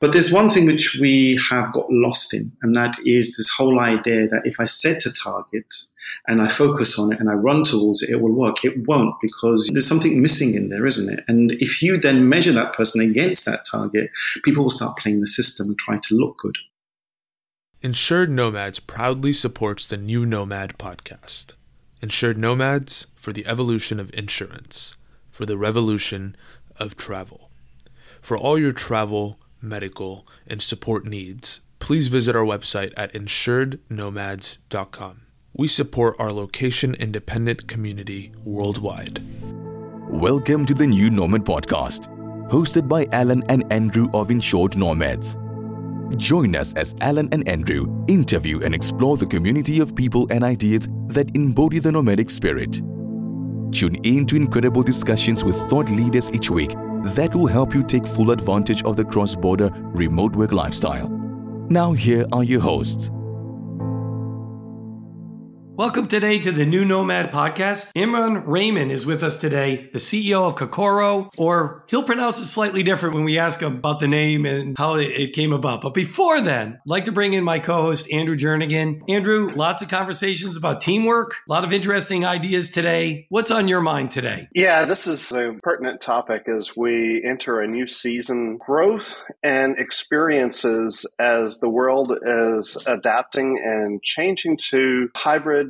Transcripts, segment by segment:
But there's one thing which we have got lost in, and that is this whole idea that if I set a target and I focus on it and I run towards it, it will work. It won't because there's something missing in there, isn't it? And if you then measure that person against that target, people will start playing the system and try to look good. Insured Nomads proudly supports the New Nomad podcast. Insured Nomads for the evolution of insurance, for the revolution of travel. For all your travel, medical, and support needs, please visit our website at insurednomads.com. We support our location independent community worldwide. Welcome to the New Nomad Podcast, hosted by Alan and Andrew of Insured Nomads. Join us as Alan and Andrew interview and explore the community of people and ideas that embody the nomadic spirit. Tune in to incredible discussions with thought leaders each week that will help you take full advantage of the cross border remote work lifestyle. Now, here are your hosts. Welcome today to the New Nomad Podcast. Imran Rehman is with us today, the CEO of Kokoro, or he'll pronounce it slightly different when we ask him about the name and how it came about. But before then, I'd like to bring in my co-host, Andrew Jernigan. Andrew, lots of conversations about teamwork, a lot of interesting ideas today. What's on your mind today? Yeah, this is a pertinent topic as we enter a new season. Growth and experiences as the world is adapting and changing to hybrid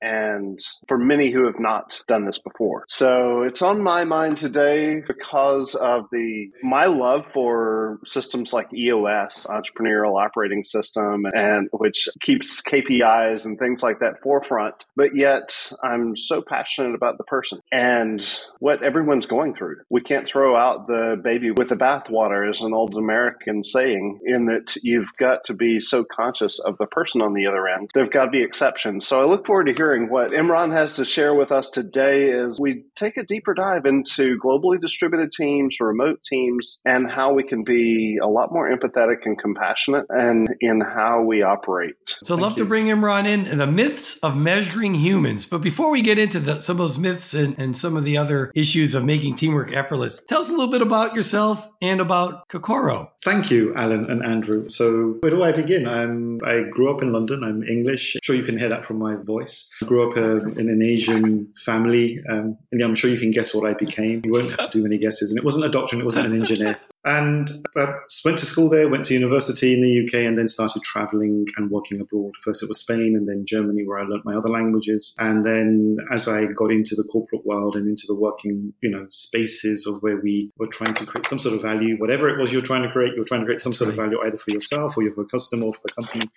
and for many who have not done this before. So it's on my mind today because of the my love for systems like EOS, Entrepreneurial Operating System, and which keeps KPIs and things like that forefront. But yet I'm so passionate about the person and what everyone's going through. We can't throw out the baby with the bathwater, as an old American saying, in that you've got to be so conscious of the person on the other end. There've got to be exceptions. So I look forward to hearing what Imran has to share with us today is we take a deeper dive into globally distributed teams, remote teams, and how we can be a lot more empathetic and compassionate and in how we operate. So I'd love you. to bring Imran in the myths of measuring humans. But before we get into the, some of those myths and, and some of the other issues of making teamwork effortless, tell us a little bit about yourself and about Kokoro. Thank you, Alan and Andrew. So where do I begin? I'm, I grew up in London. I'm English. I'm sure you can hear that from my voice voice. I grew up uh, in an Asian family, um, and I'm sure you can guess what I became. You won't have to do many guesses. And it wasn't a doctor, and it wasn't an engineer. And uh, went to school there, went to university in the UK, and then started traveling and working abroad. First it was Spain, and then Germany, where I learned my other languages. And then as I got into the corporate world and into the working, you know, spaces of where we were trying to create some sort of value, whatever it was you're trying to create, you're trying to create some sort of value either for yourself or for a customer or for the company.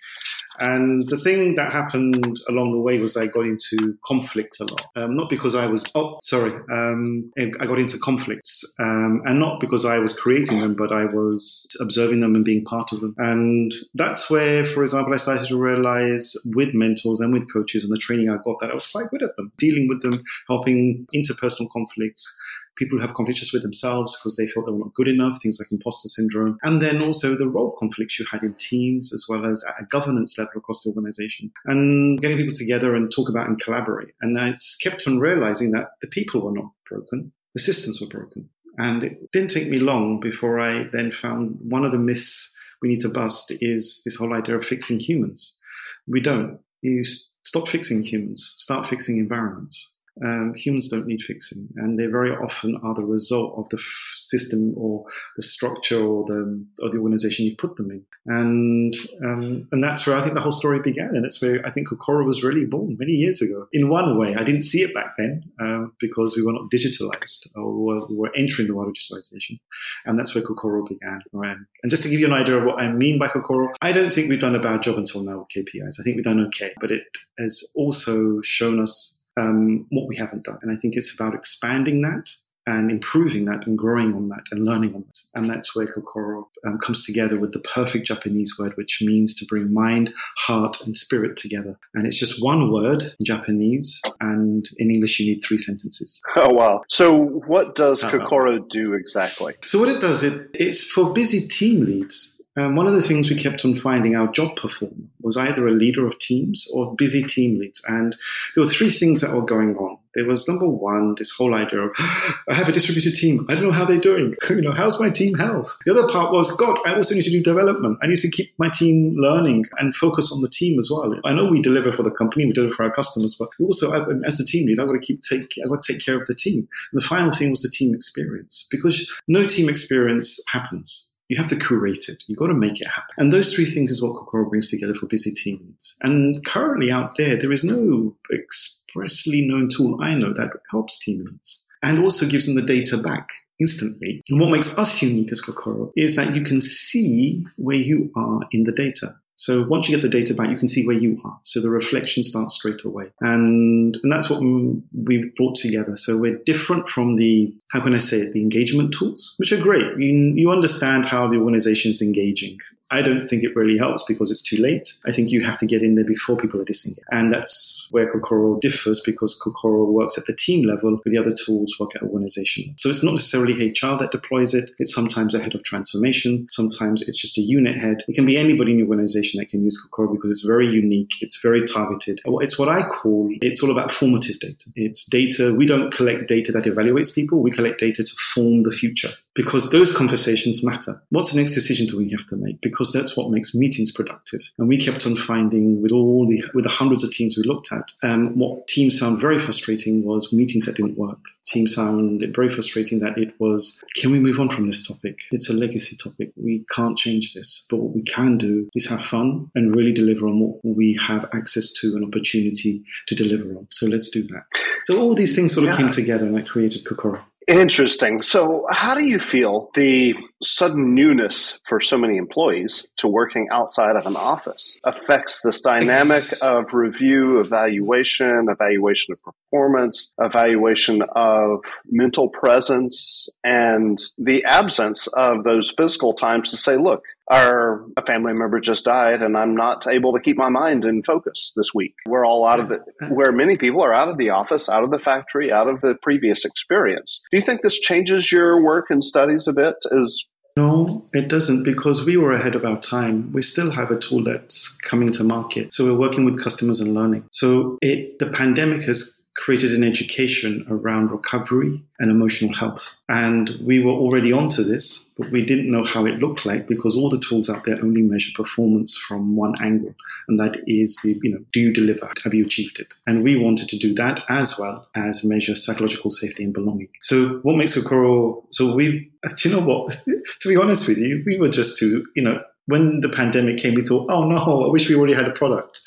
And the thing that happened along the way was I got into conflict a lot. Um, not because I was, oh, sorry, um, I got into conflicts, um, and not because I was creating them, but I was observing them and being part of them. And that's where, for example, I started to realize with mentors and with coaches and the training I got that I was quite good at them, dealing with them, helping interpersonal conflicts people who have conflicts with themselves because they felt they were not good enough, things like imposter syndrome, and then also the role conflicts you had in teams as well as at a governance level across the organization, and getting people together and talk about and collaborate. And I just kept on realizing that the people were not broken, the systems were broken. And it didn't take me long before I then found one of the myths we need to bust is this whole idea of fixing humans. We don't. You stop fixing humans, start fixing environments um, humans don't need fixing, and they very often are the result of the f- system or the structure or the or the organization you put them in. And um, and that's where I think the whole story began, and that's where I think Kokoro was really born many years ago. In one way, I didn't see it back then uh, because we were not digitalized, or we were entering the world of digitalization, and that's where Kokoro began. And just to give you an idea of what I mean by Kokoro, I don't think we've done a bad job until now with KPIs. I think we've done okay, but it has also shown us um, what we haven't done. And I think it's about expanding that and improving that and growing on that and learning on it. And that's where Kokoro um, comes together with the perfect Japanese word, which means to bring mind, heart, and spirit together. And it's just one word in Japanese, and in English, you need three sentences. Oh, wow. So, what does Kokoro do exactly? So, what it does, it, it's for busy team leads um, one of the things we kept on finding our job performer was either a leader of teams or busy team leads. And there were three things that were going on. There was number one, this whole idea of, I have a distributed team. I don't know how they're doing. you know, how's my team health? The other part was, God, I also need to do development. I need to keep my team learning and focus on the team as well. I know we deliver for the company, we deliver for our customers, but also as a team lead, I've got to keep take, I've got to take care of the team. And the final thing was the team experience because no team experience happens. You have to curate it. You've got to make it happen. And those three things is what Kokoro brings together for busy teams. And currently out there, there is no expressly known tool I know that helps team leads and also gives them the data back instantly. And what makes us unique as Kokoro is that you can see where you are in the data. So once you get the data back, you can see where you are. So the reflection starts straight away. And, and that's what we've brought together. So we're different from the, how can I say it, the engagement tools, which are great. You, you understand how the organization is engaging. I don't think it really helps because it's too late. I think you have to get in there before people are dissing it. And that's where Kokoro differs because Kokoro works at the team level, but the other tools work at organization. So it's not necessarily HR that deploys it. It's sometimes a head of transformation. Sometimes it's just a unit head. It can be anybody in your organization that can use Kokoro because it's very unique. It's very targeted. It's what I call, it's all about formative data. It's data. We don't collect data that evaluates people. We collect data to form the future because those conversations matter. What's the next decision do we have to make? Because that's what makes meetings productive. And we kept on finding with all the with the hundreds of teams we looked at, um, what teams found very frustrating was meetings that didn't work. Teams found it very frustrating that it was, can we move on from this topic? It's a legacy topic. We can't change this. But what we can do is have fun and really deliver on what we have access to and opportunity to deliver on. So let's do that. So all these things sort of yeah. came together and I created Kokoro. Interesting. So, how do you feel the sudden newness for so many employees to working outside of an office affects this dynamic of review, evaluation, evaluation of performance, evaluation of mental presence, and the absence of those physical times to say, look, our a family member just died and I'm not able to keep my mind in focus this week. We're all out of it where many people are out of the office, out of the factory, out of the previous experience. Do you think this changes your work and studies a bit as no, it doesn't because we were ahead of our time. We still have a tool that's coming to market. So we're working with customers and learning. So it the pandemic has created an education around recovery and emotional health. And we were already onto this, but we didn't know how it looked like because all the tools out there only measure performance from one angle. And that is the, you know, do you deliver? Have you achieved it? And we wanted to do that as well as measure psychological safety and belonging. So what makes Kokoro, so we, do you know what? to be honest with you, we were just to, you know, when the pandemic came, we thought, oh no, I wish we already had a product.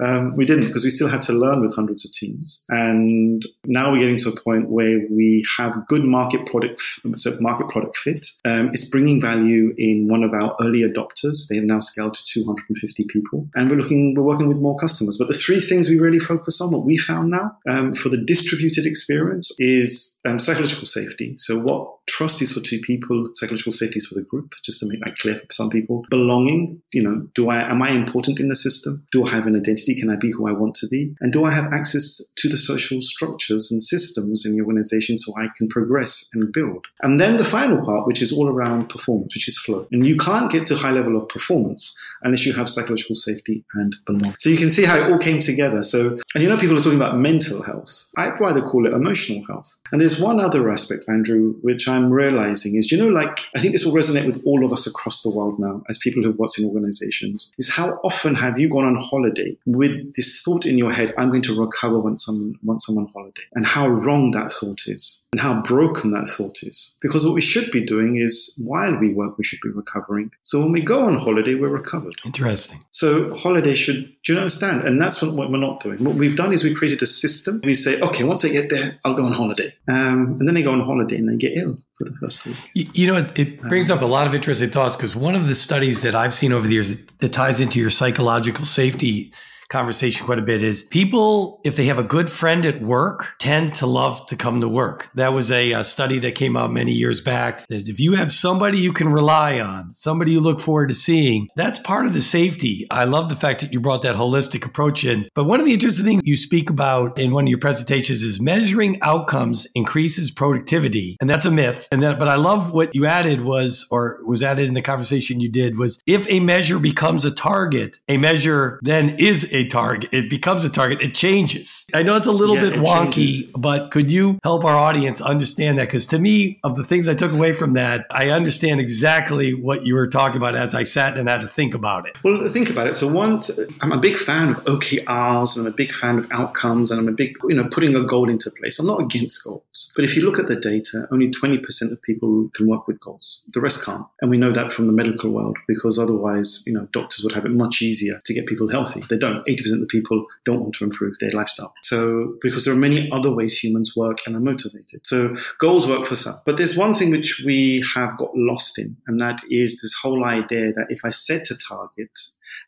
Um, we didn't because we still had to learn with hundreds of teams. And now we're getting to a point where we have good market product, so market product fit. Um, it's bringing value in one of our early adopters. They have now scaled to 250 people, and we're looking, we're working with more customers. But the three things we really focus on, what we found now um, for the distributed experience, is um, psychological safety. So what trust is for two people, psychological safety is for the group. Just to make that clear for some people, belonging. You know, do I am I important in the system? Do I have an identity? Can I be who I want to be? And do I have access to the social structures and systems in the organization so I can progress and build? And then the final part, which is all around performance, which is flow. And you can't get to high level of performance unless you have psychological safety and belonging. So you can see how it all came together. So, and you know, people are talking about mental health. I'd rather call it emotional health. And there's one other aspect, Andrew, which I'm realizing is, you know, like, I think this will resonate with all of us across the world now as people who've worked in organizations, is how often have you gone on holiday with this thought in your head, I'm going to recover once I'm, once I'm on holiday, and how wrong that thought is, and how broken that thought is. Because what we should be doing is, while we work, we should be recovering. So when we go on holiday, we're recovered. Interesting. So holiday should, do you understand? And that's what, what we're not doing. What we've done is we created a system. We say, okay, once I get there, I'll go on holiday. Um, and then they go on holiday and they get ill for the first week. You, you know, it, it brings um, up a lot of interesting thoughts because one of the studies that I've seen over the years that ties into your psychological safety conversation quite a bit is people, if they have a good friend at work, tend to love to come to work. That was a, a, study that came out many years back that if you have somebody you can rely on, somebody you look forward to seeing, that's part of the safety. I love the fact that you brought that holistic approach in. But one of the interesting things you speak about in one of your presentations is measuring outcomes increases productivity. And that's a myth. And that, but I love what you added was, or was added in the conversation you did was if a measure becomes a target, a measure then is a target. It becomes a target. It changes. I know it's a little Yeah, bit wonky, changes. but could you help our audience understand that? Because to me, of the things I took away from that, I understand exactly what you were talking about as I sat and had to think about it. Well, think about it. So once I'm a big fan of OKRs and I'm a big fan of outcomes and I'm a big, you know, putting a goal into place. I'm not against goals. But if you look at the data, only 20% of people can work with goals. The rest can't. And we know that from the medical world because otherwise, you know, doctors would have it much easier to get people healthy. They don't. 80% of the people don't want to improve their lifestyle. So because there are many other ways humans work and are motivated. So goals work for some. But there's one thing which we have got lost in, and that is this whole idea that if I set a target,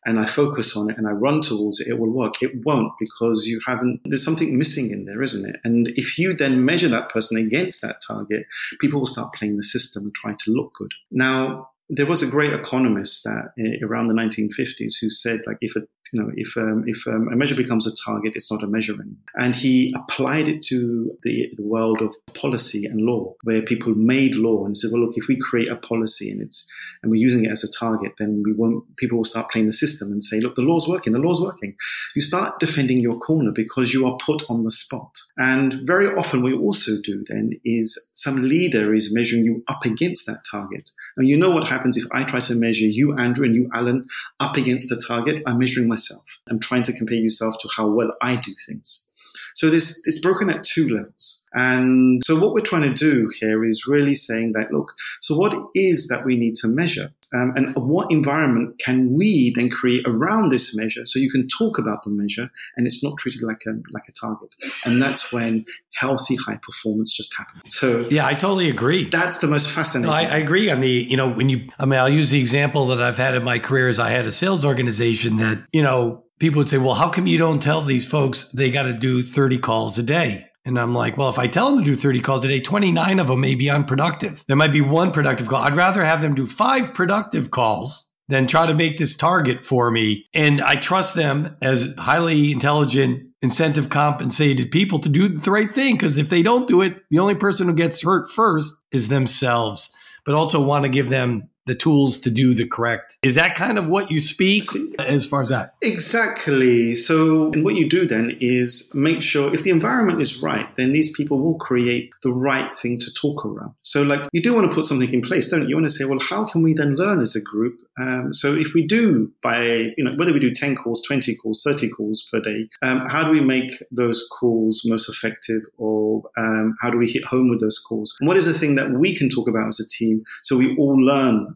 and I focus on it and I run towards it, it will work. It won't because you haven't, there's something missing in there, isn't it? And if you then measure that person against that target, people will start playing the system and try to look good. Now, there was a great economist that uh, around the 1950s who said, like, if a you know, if um, if um, a measure becomes a target, it's not a measure anymore. And he applied it to the, the world of policy and law, where people made law and said, well, look, if we create a policy and it's and we're using it as a target, then we won't. People will start playing the system and say, look, the law's working, the law's working. You start defending your corner because you are put on the spot. And very often, we also do then is some leader is measuring you up against that target. And you know what happens if I try to measure you, Andrew, and you, Alan, up against a target? I'm measuring myself. I'm trying to compare yourself to how well I do things. So this it's broken at two levels. And so what we're trying to do here is really saying that, look, so what is that we need to measure? Um, and what environment can we then create around this measure so you can talk about the measure and it's not treated like a, like a target. And that's when healthy high performance just happens. So Yeah, I totally agree. that's the most No, fascinating. I, I agree on the, you know, when you, I mean, I'll use the example that I've had in my career is I had a sales organization that, you know, people would say, well, how come you don't tell these folks they got to do 30 calls a day? And I'm like, well, if I tell them to do 30 calls a day, 29 of them may be unproductive. There might be one productive call. I'd rather have them do five productive calls than try to make this target for me. And I trust them as highly intelligent, incentive compensated people to do the right thing. Because if they don't do it, the only person who gets hurt first is themselves, but also want to give them the tools to do the correct. Is that kind of what you speak as far as that? Exactly. So, and what you do then is make sure if the environment is right, then these people will create the right thing to talk around. So, like, you do want to put something in place, don't you? You want to say, well, how can we then learn as a group? Um, so, if we do by, you know, whether we do 10 calls, 20 calls, 30 calls per day, um, how do we make those calls most effective or um, how do we hit home with those calls? And what is the thing that we can talk about as a team so we all learn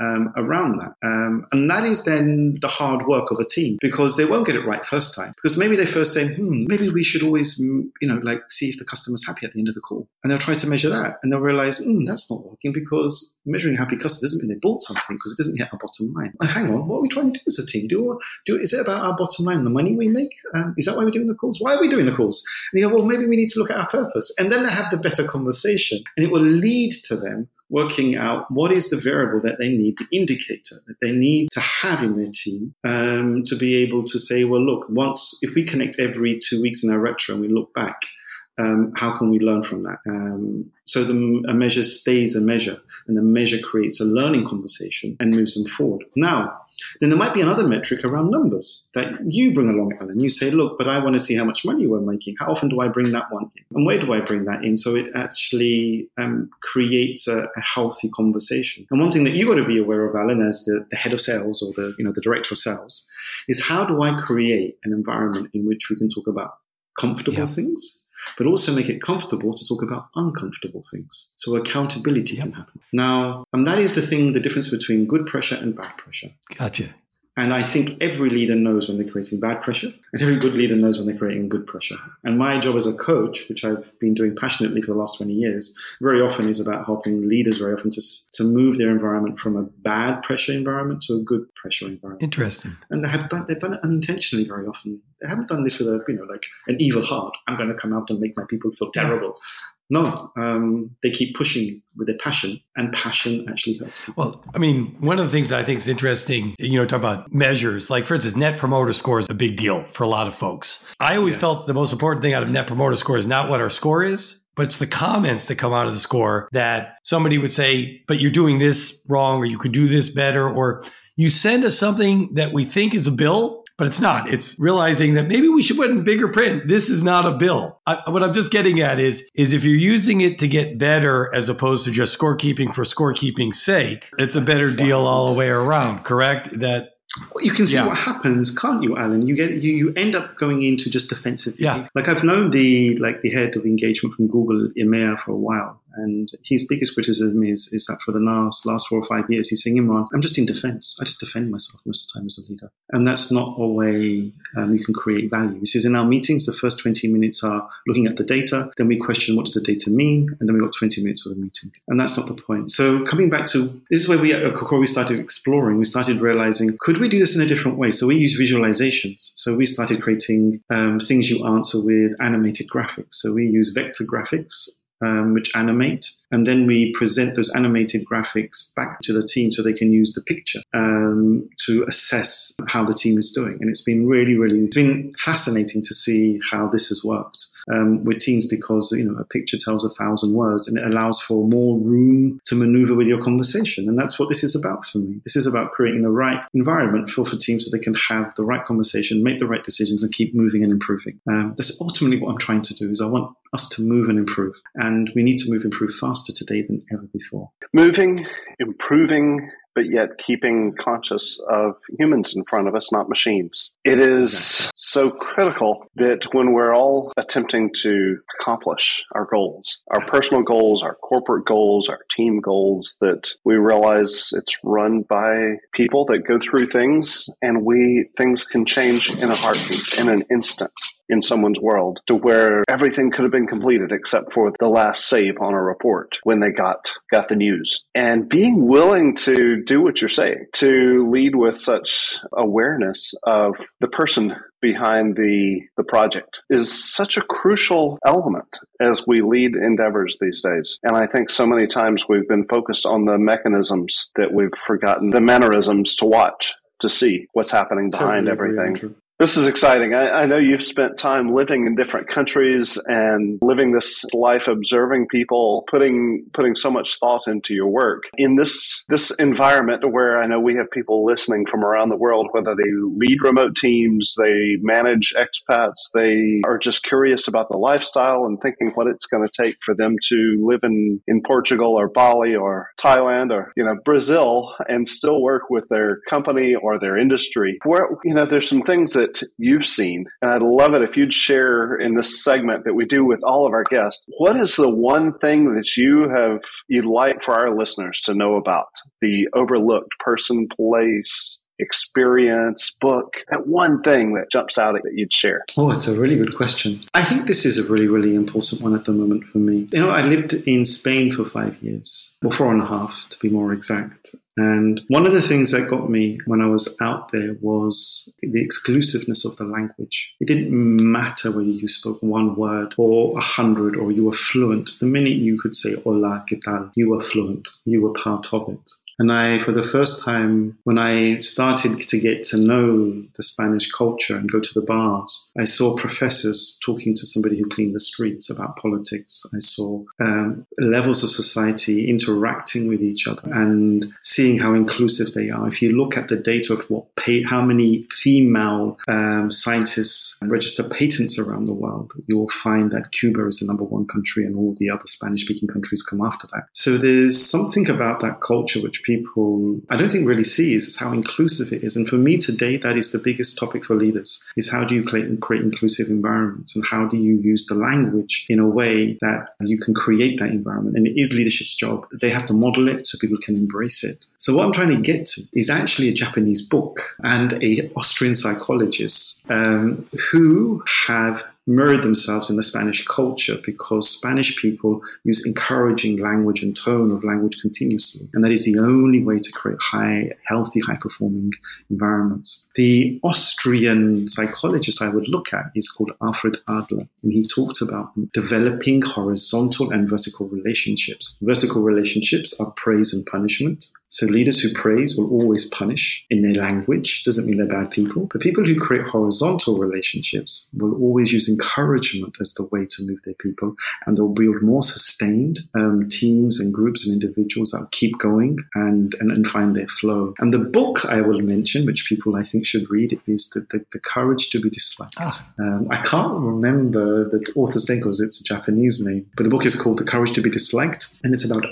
um, around that. Um, and that is then the hard work of a team because they won't get it right first time. Because maybe they first say, hmm, maybe we should always, mm, you know, like see if the customer's happy at the end of the call. And they'll try to measure that and they'll realize, hmm, that's not working because measuring happy customer doesn't mean they bought something because it doesn't hit our bottom line. Hang on, what are we trying to do as a team? Do, do Is it about our bottom line, the money we make? Um, is that why we're doing the calls? Why are we doing the calls? And go, well, maybe we need to look at our purpose. And then they have the better conversation and it will lead to them working out what is the variable that they need, the indicator that they need to have in their team um, to be able to say, well, look, once if we connect every two weeks in our retro and we look back, um, how can we learn from that? Um, so the, a measure stays a measure, and the measure creates a learning conversation and moves them forward. Now, then there might be another metric around numbers that you bring along, Alan. You say, look, but I want to see how much money we're making. How often do I bring that one in? And where do I bring that in? So it actually um, creates a, a, healthy conversation. And one thing that you got to be aware of, Alan, as the, the head of sales or the, you know, the director of sales, is how do I create an environment in which we can talk about comfortable yeah. things but also make it comfortable to talk about uncomfortable things. So accountability yep. can happen. Now, and that is the thing, the difference between good pressure and bad pressure. Gotcha. And I think every leader knows when they're creating bad pressure, and every good leader knows when they're creating good pressure. And my job as a coach, which I've been doing passionately for the last 20 years, very often is about helping leaders very often to, to move their environment from a bad pressure environment to a good pressure environment. Interesting. And they have done, they've done it unintentionally very often. They haven't done this with a, you know, like an evil heart. I'm going to come out and make my people feel terrible. No, um, they keep pushing with their passion, and passion actually hurts people. Well, I mean, one of the things that I think is interesting, you know, talk about measures, like for instance, net promoter score is a big deal for a lot of folks. I always yeah. felt the most important thing out of net promoter score is not what our score is, but it's the comments that come out of the score that somebody would say, but you're doing this wrong, or you could do this better, or you send us something that we think is a bill, but it's not. It's realizing that maybe we should put in bigger print. This is not a bill. I, what I'm just getting at is, is if you're using it to get better as opposed to just scorekeeping for scorekeeping's sake, it's a better deal all the way around, correct? That you can see Yeah. what happens, can't you, Alan? You get you, you end up going into just defensive. Yeah. Like I've known the like the head of engagement from Google, EMEA, for a while, and his biggest criticism is is that for the last last four or five years, he's saying, Imran, I'm just in defense. I just defend myself most of the time as a leader, and that's not a way um, you can create value. He says in our meetings, the first 20 minutes are looking at the data, then we question what does the data mean, and then we've got 20 minutes for the meeting, and that's not the point. So coming back to this is where we at Kokoro we started exploring. We started realizing could we do this in a different way? So we use visualizations. So we started creating um, things you answer with animated graphics. So we use vector graphics um, which animate, and then we present those animated graphics back to the team so they can use the picture um, to assess how the team is doing. And it's been really, really, it's been fascinating to see how this has worked. Um, with teams because you know a picture tells a thousand words and it allows for more room to maneuver with your conversation. And that's what this is about for me. This is about creating the right environment for, for teams so they can have the right conversation make the right decisions and keep moving and improving. Um, that's ultimately what i'm trying to do is i want us to move and improve. And we need to move and improve faster today than ever before. Moving, improving, but yet keeping conscious of humans in front of us, not machines. It is so critical that when we're all attempting to accomplish our goals, our personal goals, our corporate goals, our team goals, that we realize it's run by people that go through things and we, things can change in a heartbeat, in an instant in someone's world to where everything could have been completed except for the last save on a report when they got got the news. And being willing to do what you're saying to lead with such awareness of the person behind the the project is such a crucial element as we lead endeavors these days. And i think so many times we've been focused on the mechanisms that we've forgotten the mannerisms to watch to see what's happening behind Totally everything. This is exciting. I, I know you've spent time living in different countries and living this life, observing people, putting putting so much thought into your work in this this environment where I know we have people listening from around the world, whether they lead remote teams, they manage expats, they are just curious about the lifestyle and thinking what it's going to take for them to live in in Portugal or Bali or Thailand or you know Brazil and still work with their company or their industry. Where you know there's some things that you've seen, and I'd love it if you'd share in this segment that we do with all of our guests. What is the one thing that you have you'd like for our listeners to know about the overlooked person, place, experience, book? That one thing that jumps out that you'd share. Oh, it's a really good question. I think this is a really, really important one at the moment for me. You know, I lived in Spain for five years, or four and a half to be more exact. And one of the things that got me when I was out there was the exclusiveness of the language. It didn't matter whether you spoke one word or a hundred or you were fluent. The minute you could say hola, ¿qué tal? You were fluent. You were part of it. And I, for the first time, when I started to get to know the Spanish culture and go to the bars, I saw professors talking to somebody who cleaned the streets about politics. I saw um, levels of society interacting with each other and seeing how inclusive they are. If you look at the data of what pay, how many female um, scientists register patents around the world, you will find that Cuba is the number one country and all the other Spanish speaking countries come after that. So there's something about that culture which people I don't think really sees is how inclusive it is. And for me today, that is the biggest topic for leaders is how do you create, create inclusive environments and how do you use the language in a way that you can create that environment. And it is leadership's job. They have to model it so people can embrace it. So what I'm trying to get to is actually a Japanese book and a Austrian psychologist um, who have mirrored themselves in the Spanish culture because Spanish people use encouraging language and tone of language continuously. And that is the only way to create high, healthy, high performing environments. The Austrian psychologist I would look at is called Alfred Adler. And he talked about developing horizontal and vertical relationships. Vertical relationships are praise and punishment. So leaders who praise will always punish in their language. Doesn't mean they're bad people. But people who create horizontal relationships will always use encouragement as the way to move their people, and they'll build more sustained um, teams and groups and individuals that will keep going and, and, and find their flow. And the book I will mention, which people I think should read, is the, the, the Courage to be Disliked. Ah. Um, I can't remember the author's name because it's a Japanese name, but the book is called The Courage to be Disliked, and it's about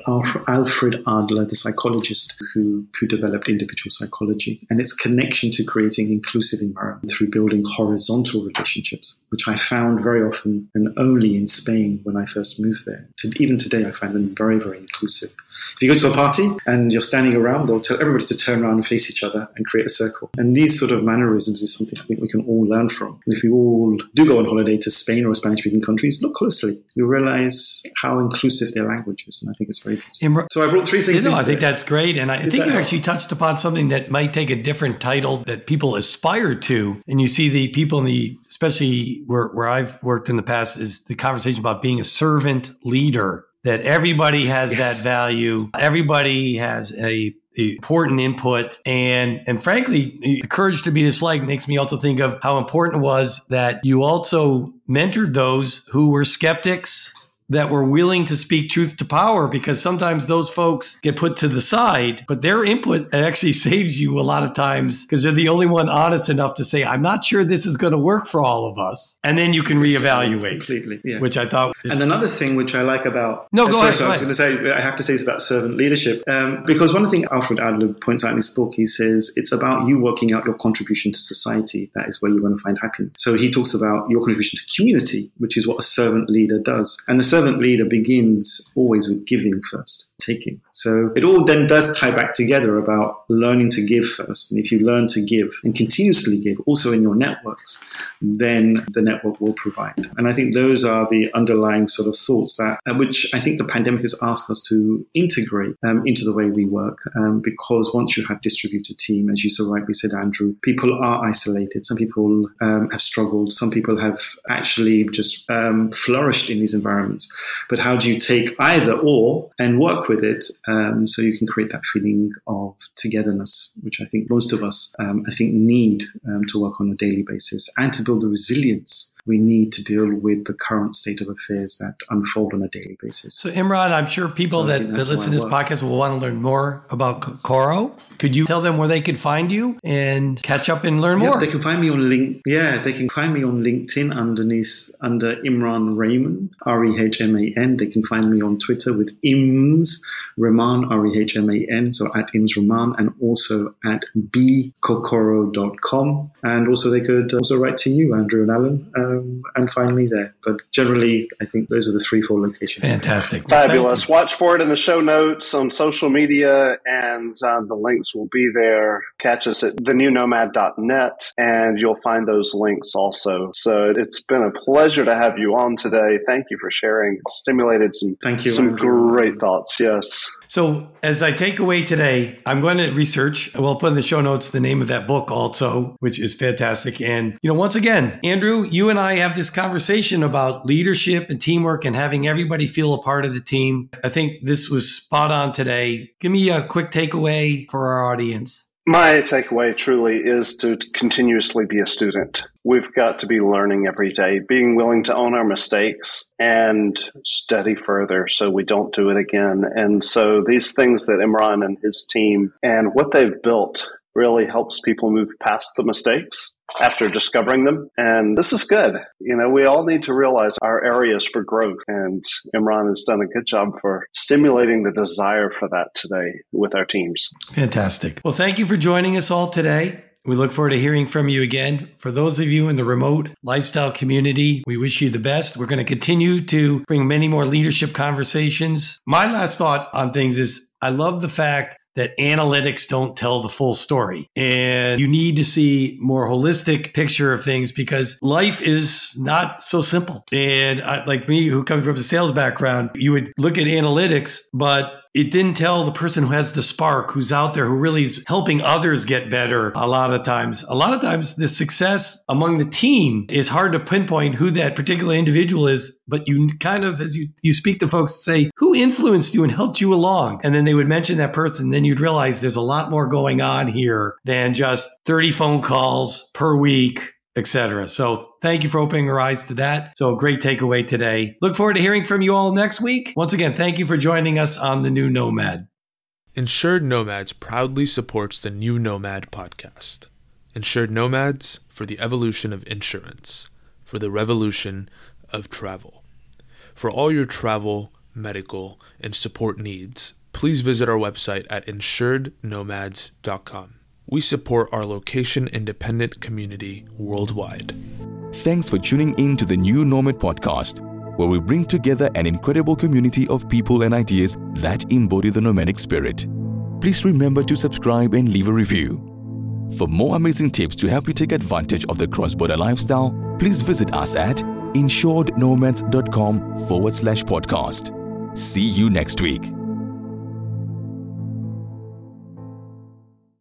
Alfred Adler, the psychologist who, who developed individual psychology, and its connection to creating inclusive environment through building horizontal relationships, which I found very often and only in Spain when I first moved there. To, even today, I find them very, very inclusive. If you go to a party and you're standing around, they'll tell everybody to turn around and face each other and create a circle. And these sort of mannerisms is something I think we can all learn from. And if we all do go on holiday to Spain or Spanish speaking countries, look closely. You'll realize how inclusive their language is. And I think it's very beautiful. So I brought three things. You know, I think that's great. And I Did think you help? actually touched upon something that might take a different title that people aspire to. And you see the people in the, especially where, where I've worked in the past, is the conversation about being a servant leader that everybody has yes. that value. Everybody has a, important input. And, and frankly, the courage to be disliked makes me also think of how important it was that you also mentored those who were skeptics that were willing to speak truth to power because sometimes those folks get put to the side, but their input actually saves you a lot of times because they're the only one honest enough to say, I'm not sure this is going to work for all of us. And then you can reevaluate. Completely. Yeah. Which I thought. And another thing which I like about. No, go sorry, ahead. So I was going to say, I have to say it's about servant leadership. Um, because one thing Alfred Adler points out in his book, he says, it's about you working out your contribution to society. That is where you're going to find happiness. So he talks about your contribution to community, which is what a servant leader does. And the servant leader begins always with giving first, taking. So it all then does tie back together about learning to give first. And if you learn to give and continuously give, also in your networks, then the network will provide. And I think those are the underlying sort of thoughts that, which I think the pandemic has asked us to integrate um, into the way we work. Um, because once you have distributed team, as you so rightly said, Andrew, people are isolated. Some people um, have struggled. Some people have actually just um, flourished in these environments. But how do you take either or and work with it um, so you can create that feeling of togetherness, which I think most of us, um, I think, need um, to work on a daily basis and to build the resilience we need to deal with the current state of affairs that unfold on a daily basis. So, Imran, I'm sure people so that, that listen to this podcast will want to learn more about Kokoro. Could you tell them where they could find you and catch up and learn yeah, more? They can find me on link. Yeah, they can find me on LinkedIn underneath under Imran Rehman, R E H M A N. They can find me on Twitter with Ims Rehman, R E H M A N, so at Ims Rehman, and also at bkokoro.com. And also, they could also write to you, Andrew and Alan. Um, and find me there. But generally, I think those are the three, four locations. Fantastic. Fabulous. Watch for it in the show notes on social media, and uh, the links will be there. Catch us at thenewnomad.net, and you'll find those links also. So it's been a pleasure to have you on today. Thank you for sharing. Stimulated some, Thank you, some Andrew. great thoughts. Yes. So, as I take away today, I'm going to research. We'll put in the show notes the name of that book also, which is fantastic. And, you know, once again, Andrew, you and I have this conversation about leadership and teamwork and having everybody feel a part of the team. I think this was spot on today. Give me a quick takeaway for our audience. My takeaway truly is to continuously be a student. We've got to be learning every day, being willing to own our mistakes and study further so we don't do it again. And so these things that Imran and his team and what they've built really helps people move past the mistakes after discovering them. And this is good. You know, we all need to realize our areas for growth. And Imran has done a good job for stimulating the desire for that today with our teams. Fantastic. Well, thank you for joining us all today. We look forward to hearing from you again. For those of you in the remote lifestyle community, we wish you the best. We're going to continue to bring many more leadership conversations. My last thought on things is I love the fact that analytics don't tell the full story. And you need to see more holistic picture of things because life is not so simple. And I, like me, who comes from a sales background, you would look at analytics, but it didn't tell the person who has the spark, who's out there, who really is helping others get better a lot of times. A lot of times, the success among the team is hard to pinpoint who that particular individual is, but you kind of, as you, you speak to folks, say, who influenced you and helped you along? And then they would mention that person. Then you'd realize there's a lot more going on here than just 30 phone calls per week etc. So thank you for opening our eyes to that. So great takeaway today. Look forward to hearing from you all next week. Once again, thank you for joining us on the new Nomad. Insured Nomads proudly supports the new Nomad podcast. Insured Nomads for the evolution of insurance, for the revolution of travel. For all your travel, medical, and support needs, please visit our website at insurednomads.com. We support our location independent community worldwide. Thanks for tuning in to the New Nomad podcast, where we bring together an incredible community of people and ideas that embody the nomadic spirit. Please remember to subscribe and leave a review. For more amazing tips to help you take advantage of the cross border lifestyle, please visit us at insurednomads.com forward slash podcast. See you next week.